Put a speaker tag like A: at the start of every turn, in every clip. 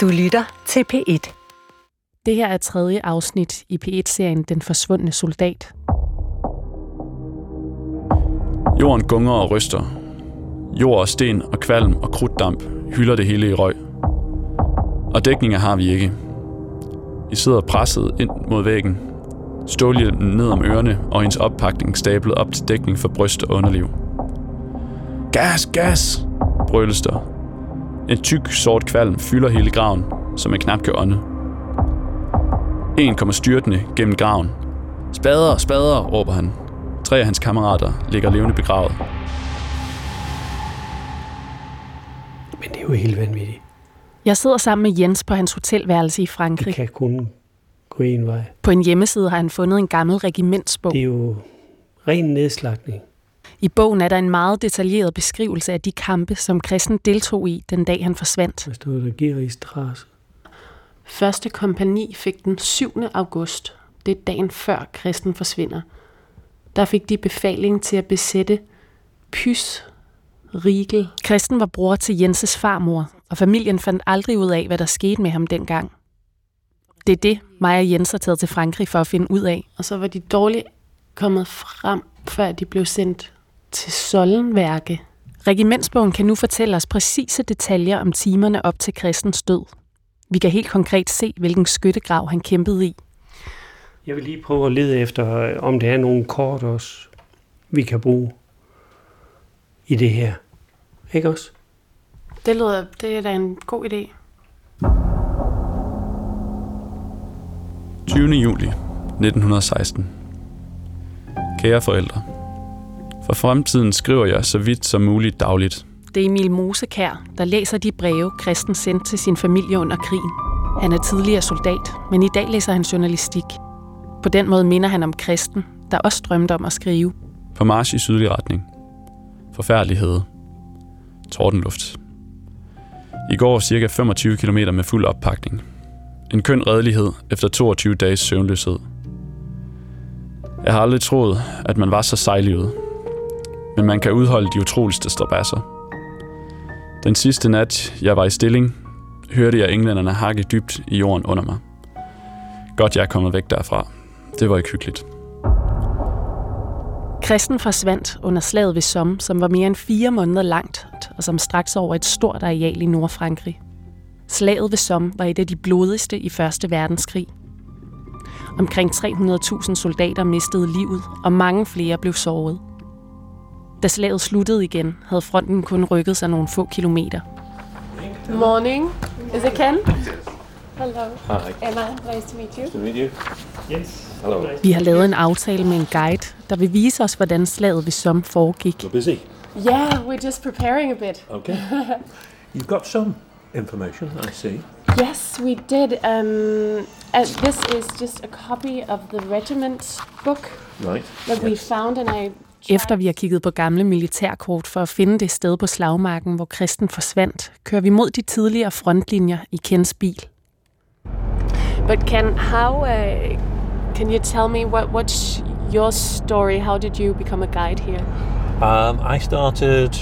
A: Du lytter til P1.
B: Det her er tredje afsnit i P1-serien Den forsvundne soldat.
C: Jorden gunger og ryster. Jord og sten og kvalm og krudtdamp hylder det hele i røg. Og dækninger har vi ikke. I sidder presset ind mod væggen. Stålhjelmen ned om ørerne og hendes oppakning stablet op til dækning for bryst og underliv. Gas, gas, brøles der. En tyk, sort kvalm fylder hele graven, som man knap kan ånde. En kommer styrtende gennem graven. Spader, spader, råber han. Tre af hans kammerater ligger levende begravet.
D: Men det er jo helt vanvittigt.
B: Jeg sidder sammen med Jens på hans hotelværelse i
D: Det
B: Frankrig.
D: kan kun gå en vej.
B: På en hjemmeside har han fundet en gammel regimentsbog.
D: Det er jo ren nedslagning.
B: I bogen er der en meget detaljeret beskrivelse af de kampe, som Christen deltog i den dag han forsvandt.
D: Der stod der Geris Strasse.
B: Første kompani fik den 7. august. Det er dagen før Christen forsvinder. Der fik de befaling til at besætte Pys Riegel. Christen var bror til Jenses farmor, og familien fandt aldrig ud af, hvad der skete med ham dengang. Det er det, mig og Jens har taget til Frankrig for at finde ud af. Og så var de dårligt kommet frem, før de blev sendt til Sollenværke. Regimentsbogen kan nu fortælle os præcise detaljer om timerne op til Christens død. Vi kan helt konkret se, hvilken skyttegrav han kæmpede i.
D: Jeg vil lige prøve at lede efter, øh, om der er nogle kort også, vi kan bruge i det her. Ikke også?
B: Det lyder, det er da en god idé.
C: 20. juli 1916. Kære forældre. For fremtiden skriver jeg så vidt som muligt dagligt.
B: Det er Emil Mosekær, der læser de breve, Christen sendte til sin familie under krigen. Han er tidligere soldat, men i dag læser han journalistik. På den måde minder han om Christen, der også drømte om at skrive.
C: På march i sydlig retning. Forfærdelighed. Tordenluft. I går cirka 25 km med fuld oppakning. En køn redelighed efter 22 dages søvnløshed. Jeg har aldrig troet, at man var så sejlivet. Men man kan udholde de utroligste strabasser. Den sidste nat, jeg var i stilling, hørte jeg englænderne hakke dybt i jorden under mig. Godt, jeg er kommet væk derfra. Det var ikke hyggeligt.
B: Kristen forsvandt under slaget ved Somme, som var mere end fire måneder langt, og som straks over et stort areal i Nordfrankrig. Slaget ved Somme var et af de blodigste i Første Verdenskrig. Omkring 300.000 soldater mistede livet, og mange flere blev såret. Da slaget sluttede igen, havde fronten kun rykket sig nogle få kilometer. Morning. Is it Ken? Hello.
E: Hi.
B: Emma, nice to meet you.
E: To meet you.
D: Yes.
E: Hello.
B: Vi har lavet en aftale med en guide, der vil vise os, hvordan slaget ved Somme foregik.
E: You're busy.
B: Yeah, we're just preparing a bit.
E: Okay. You've got some information, I see.
B: Yes, we did. Um, and this is just a copy of the regiment book
E: Right.
B: that we found, and I. Efter vi har kigget på gamle militærkort for at finde det sted på slagmarken, hvor Kristen forsvandt, kører vi mod de tidligere frontlinjer i Kens bil. But Ken, how uh, can you tell me what what's your story? How did you become a guide here?
E: Um, I started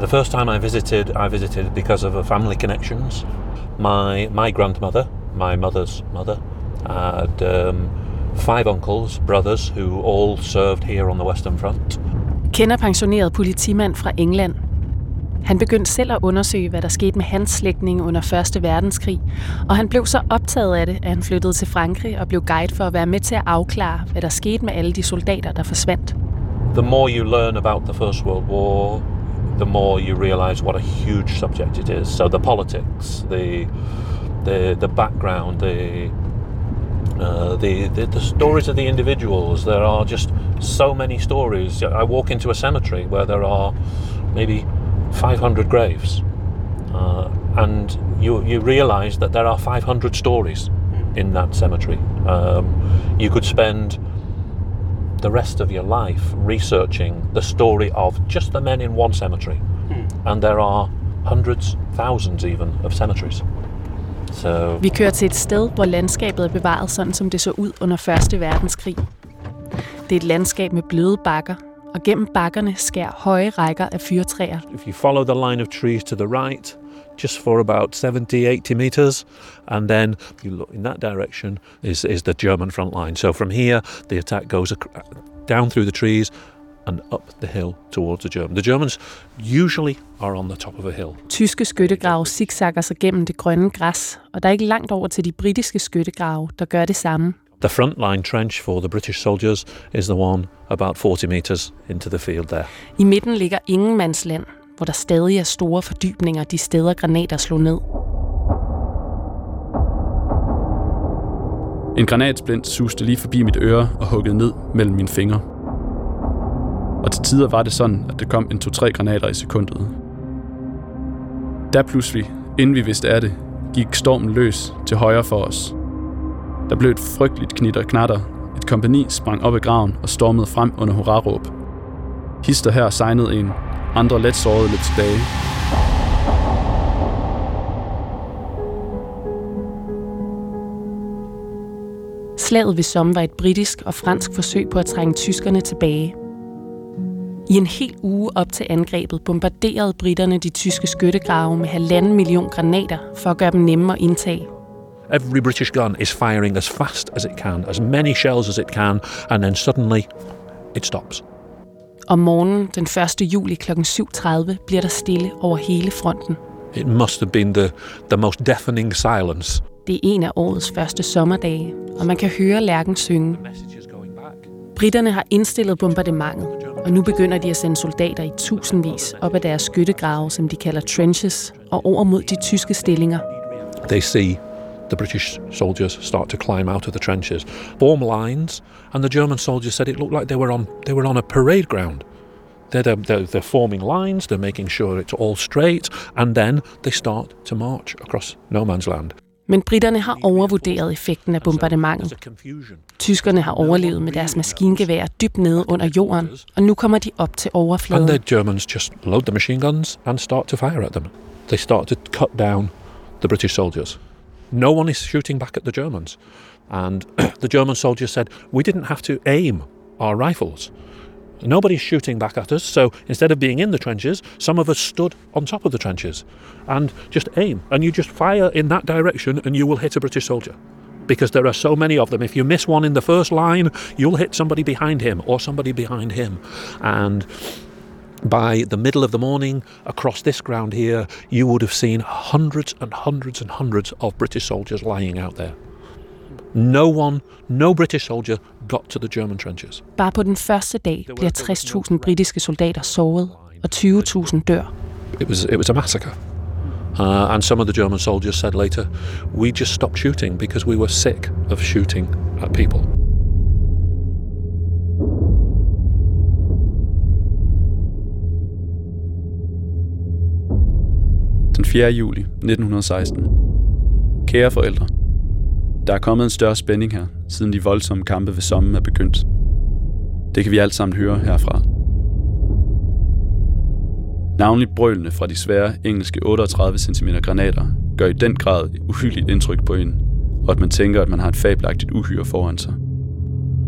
E: the first time I visited. I visited because of a family connections. My my grandmother, my mother's mother, had um, five uncles, brothers who all served here on the Western Front.
B: Ken er pensioneret politimand fra England. Han begyndte selv at undersøge, hvad der skete med hans slægtninge under 1. verdenskrig, og han blev så optaget af det, at han flyttede til Frankrig og blev guide for at være med til at afklare, hvad der skete med alle de soldater, der forsvandt.
E: The more you learn about the First World War, the more you realise what a huge subject it is. So the politics, the the the background, the uh, the, the the stories of the individuals. There are just so many stories. I walk into a cemetery where there are maybe 500 graves, uh, and you you realise that there are 500 stories in that cemetery. Um, you could spend the rest of your life researching the story of just the men in one cemetery. And there are hundreds, thousands even, of cemeteries. So,
B: Vi kører til et sted, hvor landskabet er bevaret sådan, som det så ud under 1. verdenskrig. Det er et landskab med bløde bakker, og gennem bakkerne skær høje rækker af fyrtræer.
E: if you follow the line of trees to the right, just for about 70, 80 meters. And then you look in that direction is, is the German front line. So from here, the attack goes down through the trees and up the hill towards the German. The Germans usually are on the top of a hill.
B: Tyske skyttegrave zigzagger sig gennem det grønne græs, og der er ikke langt over til de britiske skyttegrave, der gør det samme.
E: The front line trench for the British soldiers is the one about 40 meters into the field there.
B: I midten ligger ingenmandsland, hvor der stadig er store fordybninger de steder granater slog ned.
C: En granatsplint suste lige forbi mit øre og huggede ned mellem mine fingre. Og til tider var det sådan, at der kom en to-tre granater i sekundet. Da pludselig, inden vi vidste af det, gik stormen løs til højre for os. Der blev et frygteligt knitter og knatter. Et kompani sprang op i graven og stormede frem under hurraråb. Hister her sejnede en. Andre let sårede lidt tilbage.
B: Slaget ved Somme var et britisk og fransk forsøg på at trænge tyskerne tilbage. I en hel uge op til angrebet bombarderede britterne de tyske skyttegrave med halvanden million granater for at gøre dem nemme at indtage.
E: Every British gun is firing as fast as it can, as many shells as it can, and then suddenly it stops.
B: Om morgenen den 1. juli kl. 7.30 bliver der stille over hele fronten.
E: It must have been the, the most deafening silence.
B: Det er en af årets første sommerdage, og man kan høre lærken synge. Britterne har indstillet bombardementet, og nu begynder de at sende soldater i tusindvis op ad deres skyttegrave, som de kalder trenches, og over mod de tyske stillinger.
E: They see the British soldiers start to climb out of the trenches, form lines, and the German soldiers said it looked like they were on they were on a parade ground. They're, they're, they're forming lines, they're making sure it's all straight, and then they start to march across no man's land.
B: Men britterne har overvurderet effekten af bombardementet. Tyskerne har overlevet med deres maskingeværer dybt nede under jorden, og nu kommer de op til overfladen.
E: And the Germans just load the machine guns and start to fire at them. They start to cut down the British soldiers. No one is shooting back at the Germans. And the German soldiers said, We didn't have to aim our rifles. Nobody's shooting back at us, so instead of being in the trenches, some of us stood on top of the trenches and just aim. And you just fire in that direction and you will hit a British soldier. Because there are so many of them. If you miss one in the first line, you'll hit somebody behind him or somebody behind him. And by the middle of the morning, across this ground here, you would have seen hundreds and hundreds and hundreds of British soldiers lying out there. No one, no British soldier got to the German trenches.
B: Bare på den første dag bliver 60.000 britiske soldater såret, og 20.000 dør.
E: It was, it was a massacre. Uh, and some of the German soldiers said later, we just stopped shooting because we were sick of shooting at people.
C: Den 4. juli 1916. Kære forældre, der er kommet en større spænding her, siden de voldsomme kampe ved sommen er begyndt. Det kan vi alt sammen høre herfra. Navnlig brølene fra de svære engelske 38 cm granater gør i den grad et uhyggeligt indtryk på en, og at man tænker, at man har et fabelagtigt uhyre foran sig.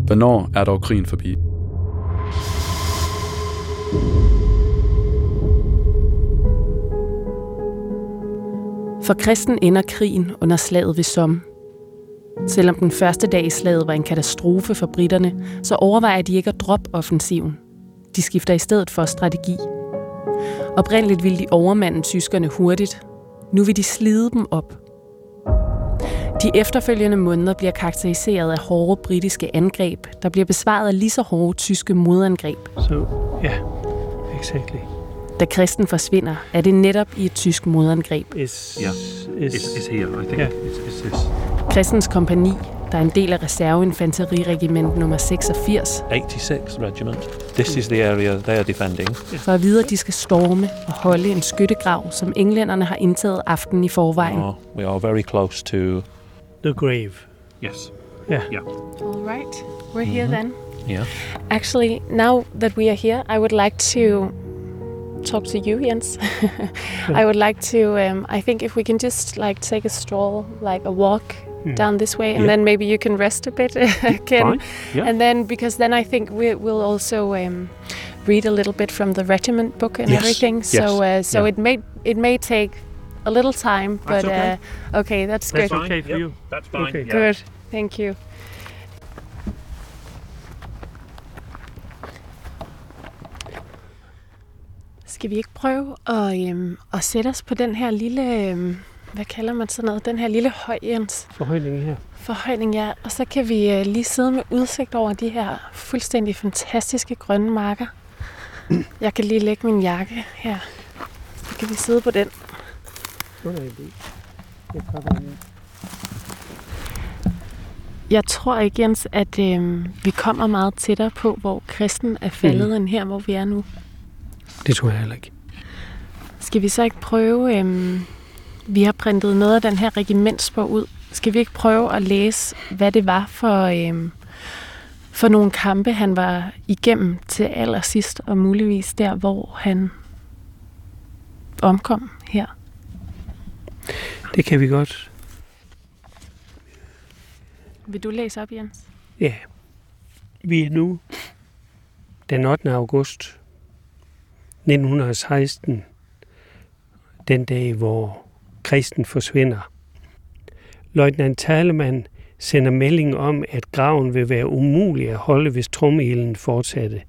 C: Hvornår er dog krigen forbi?
B: For kristen ender krigen under slaget ved Somme. Selvom den første dag i slaget var en katastrofe for britterne, så overvejer de ikke at droppe offensiven. De skifter i stedet for strategi. Oprindeligt ville de overmande tyskerne hurtigt. Nu vil de slide dem op. De efterfølgende måneder bliver karakteriseret af hårde britiske angreb, der bliver besvaret af lige så hårde tyske modangreb.
D: So, yeah, exactly.
B: Da kristen forsvinder, er det netop i et tysk modangreb.
D: It's,
E: Yeah.
D: it's,
E: It's, it's here, I think.
D: Yeah.
E: It's, it's this.
B: Kristens kompani, der er en del af reserveinfanteriregiment nummer 86,
E: 86 regiment. This is the area they are defending.
B: for at vide, at de skal storme og holde en skyttegrav, som englænderne har indtaget aftenen i forvejen.
E: Oh, we are very close to.
D: the grave.
E: Yes.
D: Yeah.
E: Yeah.
B: All right, we're here then.
E: Yeah.
B: Actually, now that we are here, I would like to talk to you, Jens. I would like to. Um, I think if we can just like take a stroll, like a walk Down this way, and
E: Yeah.
B: then maybe you can rest a bit again.
E: Fine. Yeah.
B: And then, because then I think we will also um, read a little bit from the regiment book and
E: Yes,
B: everything. So,
E: yes,
B: uh, so
E: yeah.
B: it may it may take a little time, but
D: okay.
B: Uh, okay, that's good.
D: That's okay for
E: Yep,
D: you.
E: That's fine.
D: Okay.
E: yeah.
B: Good. Thank you. Skal vi ikke prøve at, øhm, at sætte os på den her lille, øhm, hvad kalder man sådan noget, den her lille høj, Jens?
D: Forhøjning her.
B: Forhøjning, ja. Og så kan vi øh, lige sidde med udsigt over de her fuldstændig fantastiske grønne marker. Jeg kan lige lægge min jakke her. Så kan vi sidde på den.
D: Er.
B: Jeg tror ikke, Jens, at øh, vi kommer meget tættere på, hvor kristen er faldet, mm. end her, hvor vi er nu.
D: Det tror jeg heller ikke.
B: Skal vi så ikke prøve... Øh, vi har printet noget af den her regimentsbog ud. Skal vi ikke prøve at læse, hvad det var for, øh, for nogle kampe, han var igennem til allersidst, og muligvis der, hvor han omkom her?
D: Det kan vi godt.
B: Vil du læse op, Jens?
D: Ja. Vi er nu den 8. august 1916. Den dag, hvor kristen forsvinder. Løjtnant Talemann sender melding om, at graven vil være umulig at holde, hvis trommehilen fortsatte.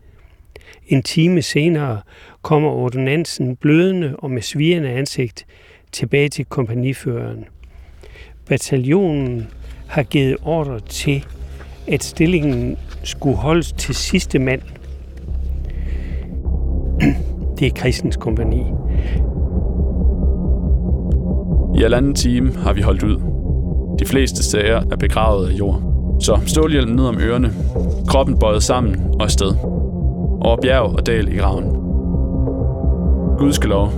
D: En time senere kommer ordonansen blødende og med svirende ansigt tilbage til kompaniføreren. Bataljonen har givet ordre til, at stillingen skulle holdes til sidste mand. Det er Kristens kompani.
C: I halvanden time har vi holdt ud. De fleste sager er begravet af jord. Så stålhjelmen ned om ørerne, kroppen bøjet sammen og afsted. Over bjerg og dal i graven. Gudskelov.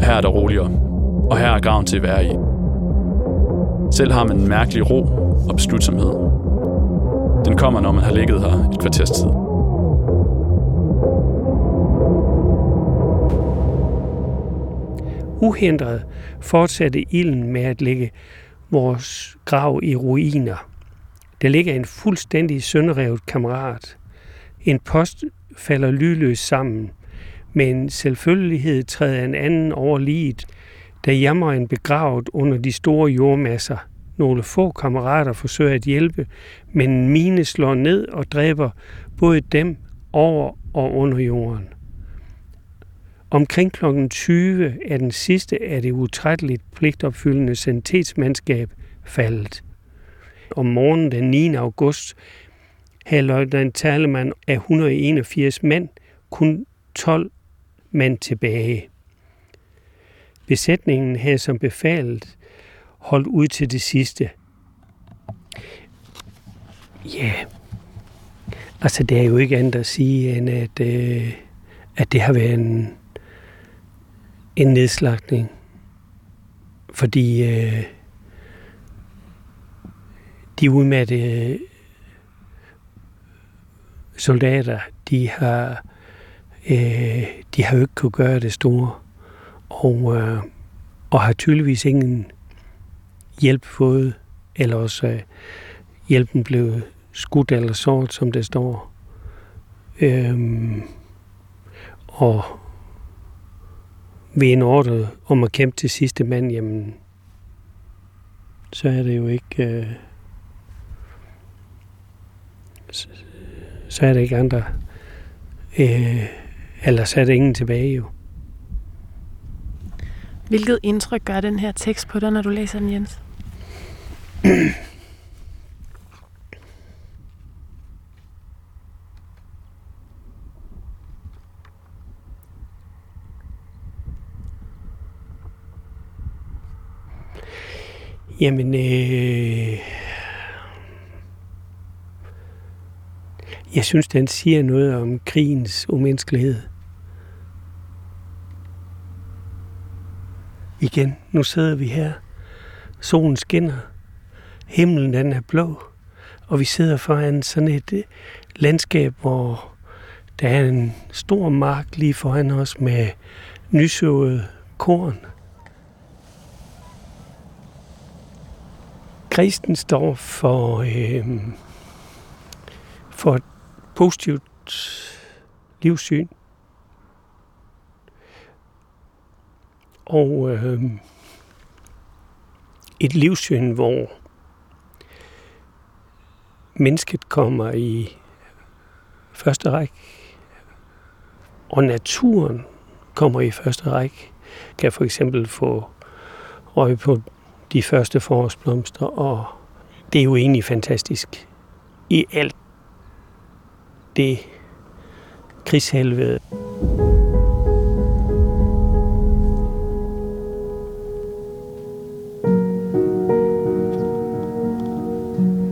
C: Her er der roligere, og her er graven til at være i. Selv har man en mærkelig ro og beslutsomhed. Den kommer, når man har ligget her et kvarters tid.
D: Uhindret fortsatte ilden med at lægge vores grav i ruiner. Der ligger en fuldstændig sønderrevet kammerat. En post falder lydløst sammen. men selvfølgelighed træder en anden over liget, der jammer en begravet under de store jordmasser. Nogle få kammerater forsøger at hjælpe, men mine slår ned og dræber både dem over og under jorden. Omkring kl. 20 er den sidste af det utrætteligt pligtopfyldende sanitetsmandskab faldet. Om morgenen den 9. august havde løjtnant Talemann af 181 mand kun 12 mand tilbage. Besætningen havde som befalet holdt ud til det sidste. Ja, altså det er jo ikke andet at sige, end at, øh, at det har været en, en nedslagning. Fordi øh, de udmatte øh, soldater, de har, øh, de har jo ikke kunne gøre det store. Og, øh, og har tydeligvis ingen hjælp fået, eller også øh, hjælpen blev skudt eller såret, som det står. Øhm, og ved en ordre om at kæmpe til sidste mand, jamen, så er det jo ikke... Øh, så, så er der ikke andre... Øh, eller så er der ingen tilbage jo.
B: Hvilket indtryk gør den her tekst på dig, når du læser den, Jens?
D: Jamen, øh, jeg synes, den siger noget om krigens umenneskelighed. Igen, nu sidder vi her. Solen skinner. Himlen den er blå. Og vi sidder foran sådan et øh, landskab, hvor der er en stor mark lige foran os med nysået korn. Kristen står for, øh, for et positivt livssyn. Og øh, et livssyn, hvor mennesket kommer i første række, og naturen kommer i første række, kan for eksempel få øje på de første forårsblomster, og det er jo egentlig fantastisk i alt det krigshelvede.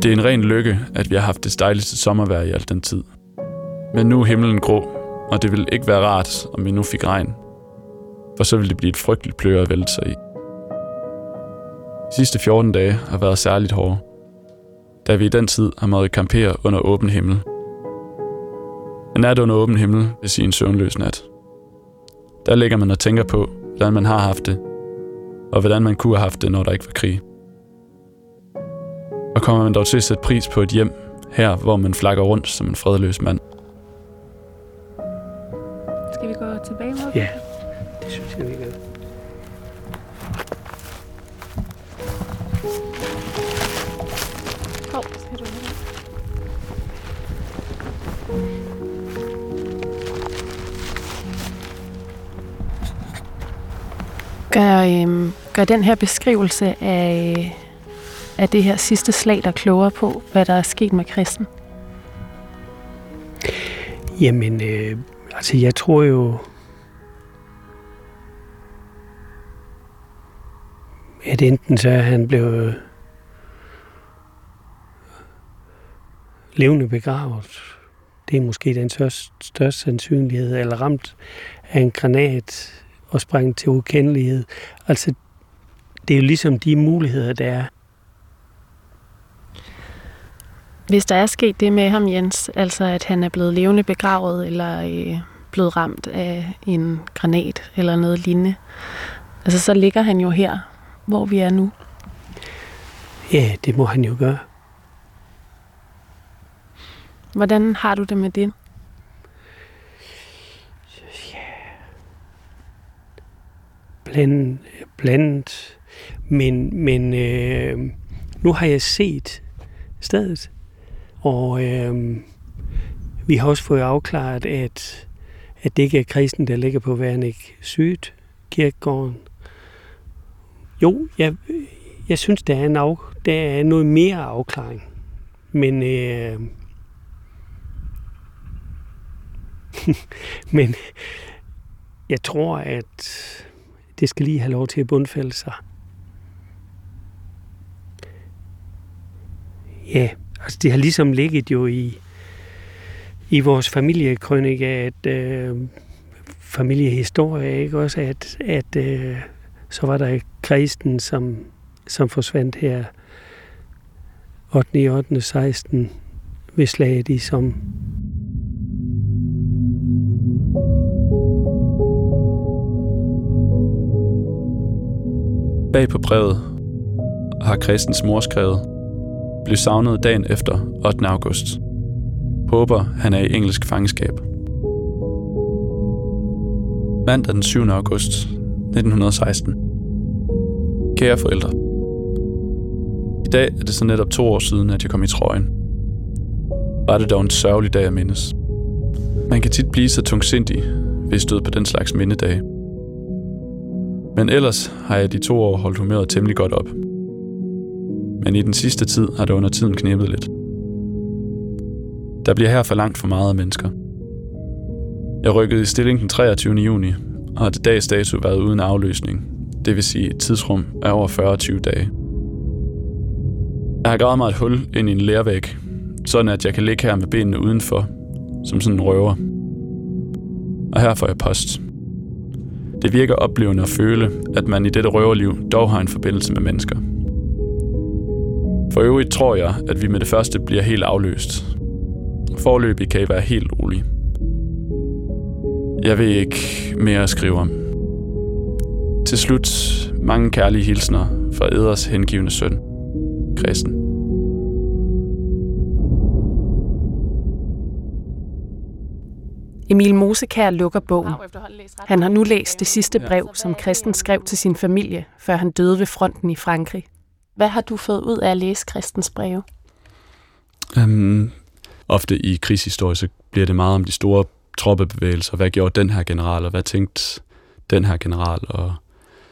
C: Det er en ren lykke, at vi har haft det dejligste sommervejr i al den tid. Men nu er himlen grå, og det vil ikke være rart, om vi nu fik regn. For så ville det blive et frygteligt pløre at vælte sig i. De sidste 14 dage har været særligt hårde, da vi i den tid har måttet campere under åben himmel. En nat under åben himmel vil sige en søvnløs nat. Der ligger man og tænker på, hvordan man har haft det, og hvordan man kunne have haft det, når der ikke var krig. Og kommer man dog til at sætte pris på et hjem, her hvor man flakker rundt som en fredløs mand.
B: Skal vi gå tilbage mod?
D: Ja, det synes jeg, vi gør.
B: Gør, øh, gør den her beskrivelse af, af det her sidste slag, der klogere på, hvad der er sket med kristen?
D: Jamen, øh, altså jeg tror jo, at enten så er han blevet levende begravet. Det er måske den største, største sandsynlighed, eller ramt af en granat og sprængt til ukendelighed. Altså, det er jo ligesom de muligheder, der er.
B: Hvis der er sket det med ham, Jens, altså at han er blevet levende begravet, eller øh, blevet ramt af en granat, eller noget lignende, altså så ligger han jo her, hvor vi er nu.
D: Ja, det må han jo gøre.
B: Hvordan har du det med det?
D: Blandet, blandet. men, men øh, nu har jeg set stedet, og øh, vi har også fået afklaret, at, at det ikke er kristen, der ligger på Værnik Syd, kirkegården. Jo, jeg, jeg synes, der er, en af, der er noget mere afklaring, men øh, men jeg tror, at det skal lige have lov til at bundfælde sig. Ja, altså det har ligesom ligget jo i, i vores familiekrønike, at øh, familiehistorie, ikke også, at, at øh, så var der kristen, som, som forsvandt her 8. 8. 16 ved slaget i som
C: Bag på brevet har Kristens mor skrevet, blev savnet dagen efter 8. august. Håber, han er i engelsk fangenskab. Mandag den 7. august 1916. Kære forældre. I dag er det så netop to år siden, at jeg kom i trøjen. Var det dog en sørgelig dag at mindes. Man kan tit blive så tungsindig, hvis stød på den slags mindedage. Men ellers har jeg de to år holdt humøret temmelig godt op. Men i den sidste tid har det under tiden knæppet lidt. Der bliver her for langt for meget af mennesker. Jeg rykkede i stilling den 23. juni, og har til dags dato været uden afløsning, det vil sige et tidsrum af over 40-20 dage. Jeg har gravet mig et hul ind i en lærvæg, sådan at jeg kan ligge her med benene udenfor, som sådan en røver. Og her får jeg post. Det virker oplevende at føle, at man i dette røverliv dog har en forbindelse med mennesker. For øvrigt tror jeg, at vi med det første bliver helt afløst. Forløbig kan I være helt rolig. Jeg vil ikke mere at skrive om. Til slut mange kærlige hilsner fra Eders hengivende søn, Kristen.
B: Emil Mosekær lukker bogen. Han har nu læst det sidste brev, som Kristen skrev til sin familie, før han døde ved fronten i Frankrig. Hvad har du fået ud af at læse Kristens breve?
C: Um, ofte i krigshistorie, så bliver det meget om de store troppebevægelser. Hvad gjorde den her general, og hvad tænkte den her general, og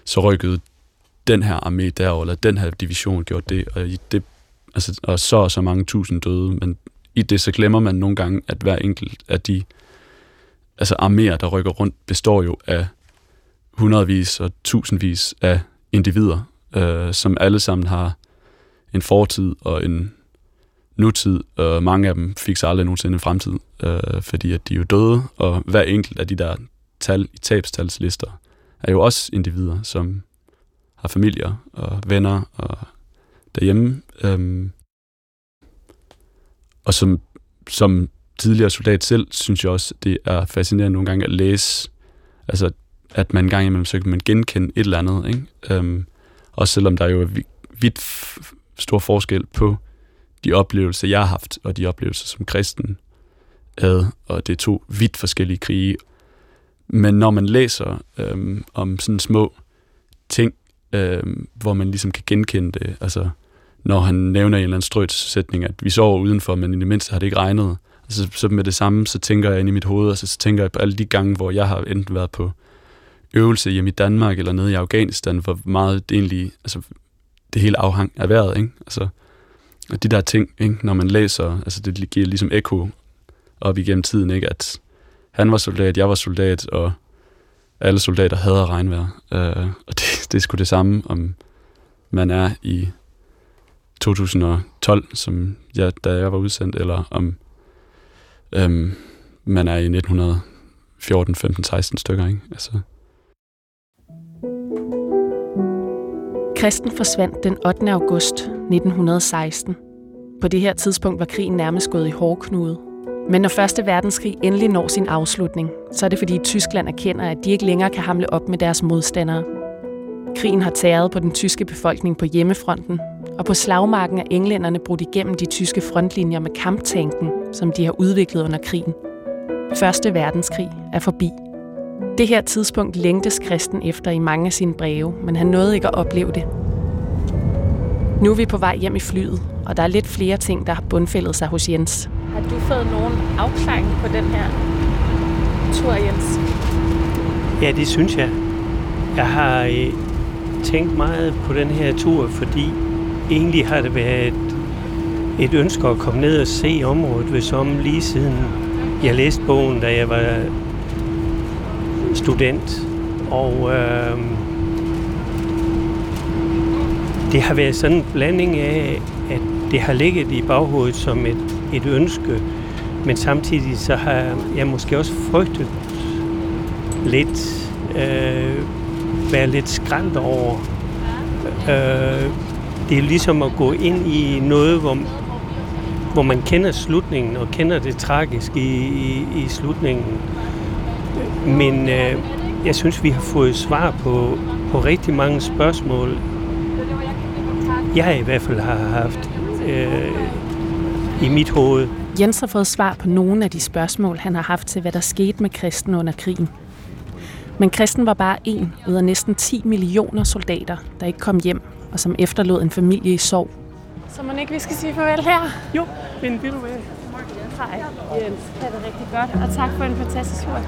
C: så rykkede den her armé derover, eller den her division gjorde det, og, i det, altså, og så og så mange tusind døde, men i det så glemmer man nogle gange, at hver enkelt af de altså arméer, der rykker rundt, består jo af hundredvis og tusindvis af individer, øh, som alle sammen har en fortid og en nutid, og mange af dem fik sig aldrig nogensinde en fremtid, øh, fordi at de er jo døde, og hver enkelt af de der tal i tabstalslister er jo også individer, som har familier og venner og derhjemme. øh, og som, som tidligere soldat selv, synes jeg også, det er fascinerende nogle gange at læse, altså at man en gang imellem så kan man genkende et eller andet. Ikke? Øhm, også selvom der jo er vidt stor forskel på de oplevelser, jeg har haft, og de oplevelser som kristen havde, og det er to vidt forskellige krige. Men når man læser øhm, om sådan små ting, øhm, hvor man ligesom kan genkende det, altså når han nævner en eller anden strøt sætning, at vi sover udenfor, men i det mindste har det ikke regnet, altså, så med det samme, så tænker jeg ind i mit hoved, altså, så tænker jeg på alle de gange, hvor jeg har enten været på øvelse hjemme i Danmark eller nede i Afghanistan, hvor meget det egentlig, altså det hele afhang af vejret, ikke? Altså, og de der ting, ikke? når man læser, altså det giver ligesom ekko op igennem tiden, ikke? at han var soldat, jeg var soldat, og alle soldater hader regnvejr. Uh, og det, det er sgu det samme, om man er i 2012, som jeg, da jeg var udsendt, eller om Øhm, man er i 1914, 15, 16 stykker. Ikke? Altså,
B: Kristen forsvandt den 8. august 1916. På det her tidspunkt var krigen nærmest gået i hårdknude. Men når Første Verdenskrig endelig når sin afslutning, så er det fordi Tyskland erkender, at de ikke længere kan hamle op med deres modstandere. Krigen har tæret på den tyske befolkning på hjemmefronten, og på slagmarken er englænderne brudt igennem de tyske frontlinjer med kamptanken, som de har udviklet under krigen. Første verdenskrig er forbi. Det her tidspunkt længtes kristen efter i mange af sine breve, men han nåede ikke at opleve det. Nu er vi på vej hjem i flyet, og der er lidt flere ting, der har bundfældet sig hos Jens. Har du fået nogen afklaring på den her tur, Jens?
D: Ja, det synes jeg. Jeg har øh, tænkt meget på den her tur, fordi egentlig har det været et, et ønske at komme ned og se området ved som lige siden jeg læste bogen, da jeg var student, og øh, det har været sådan en blanding af, at det har ligget i baghovedet som et, et ønske, men samtidig så har jeg måske også frygtet lidt, øh, været lidt skræmt over. Øh, det er ligesom at gå ind i noget, hvor, hvor man kender slutningen og kender det tragiske i, i, i slutningen. Men øh, jeg synes, vi har fået svar på, på rigtig mange spørgsmål. Jeg i hvert fald har haft øh, i mit hoved.
B: Jens har fået svar på nogle af de spørgsmål, han har haft til, hvad der skete med kristen under krigen. Men kristen var bare en ud af næsten 10 millioner soldater, der ikke kom hjem, og som efterlod en familie i sorg. Så må ikke, vi skal sige farvel her?
D: Jo, men vil du være?
B: Hej, Jens. Ha' det rigtig godt, og tak for en fantastisk tur.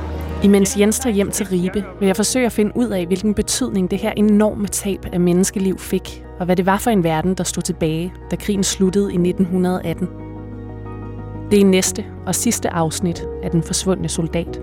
B: Imens Jens tager hjem til Ribe, vil jeg forsøge at finde ud af, hvilken betydning det her enorme tab af menneskeliv fik, og hvad det var for en verden, der stod tilbage, da krigen sluttede i 1918. Det er næste og sidste afsnit af Den forsvundne soldat.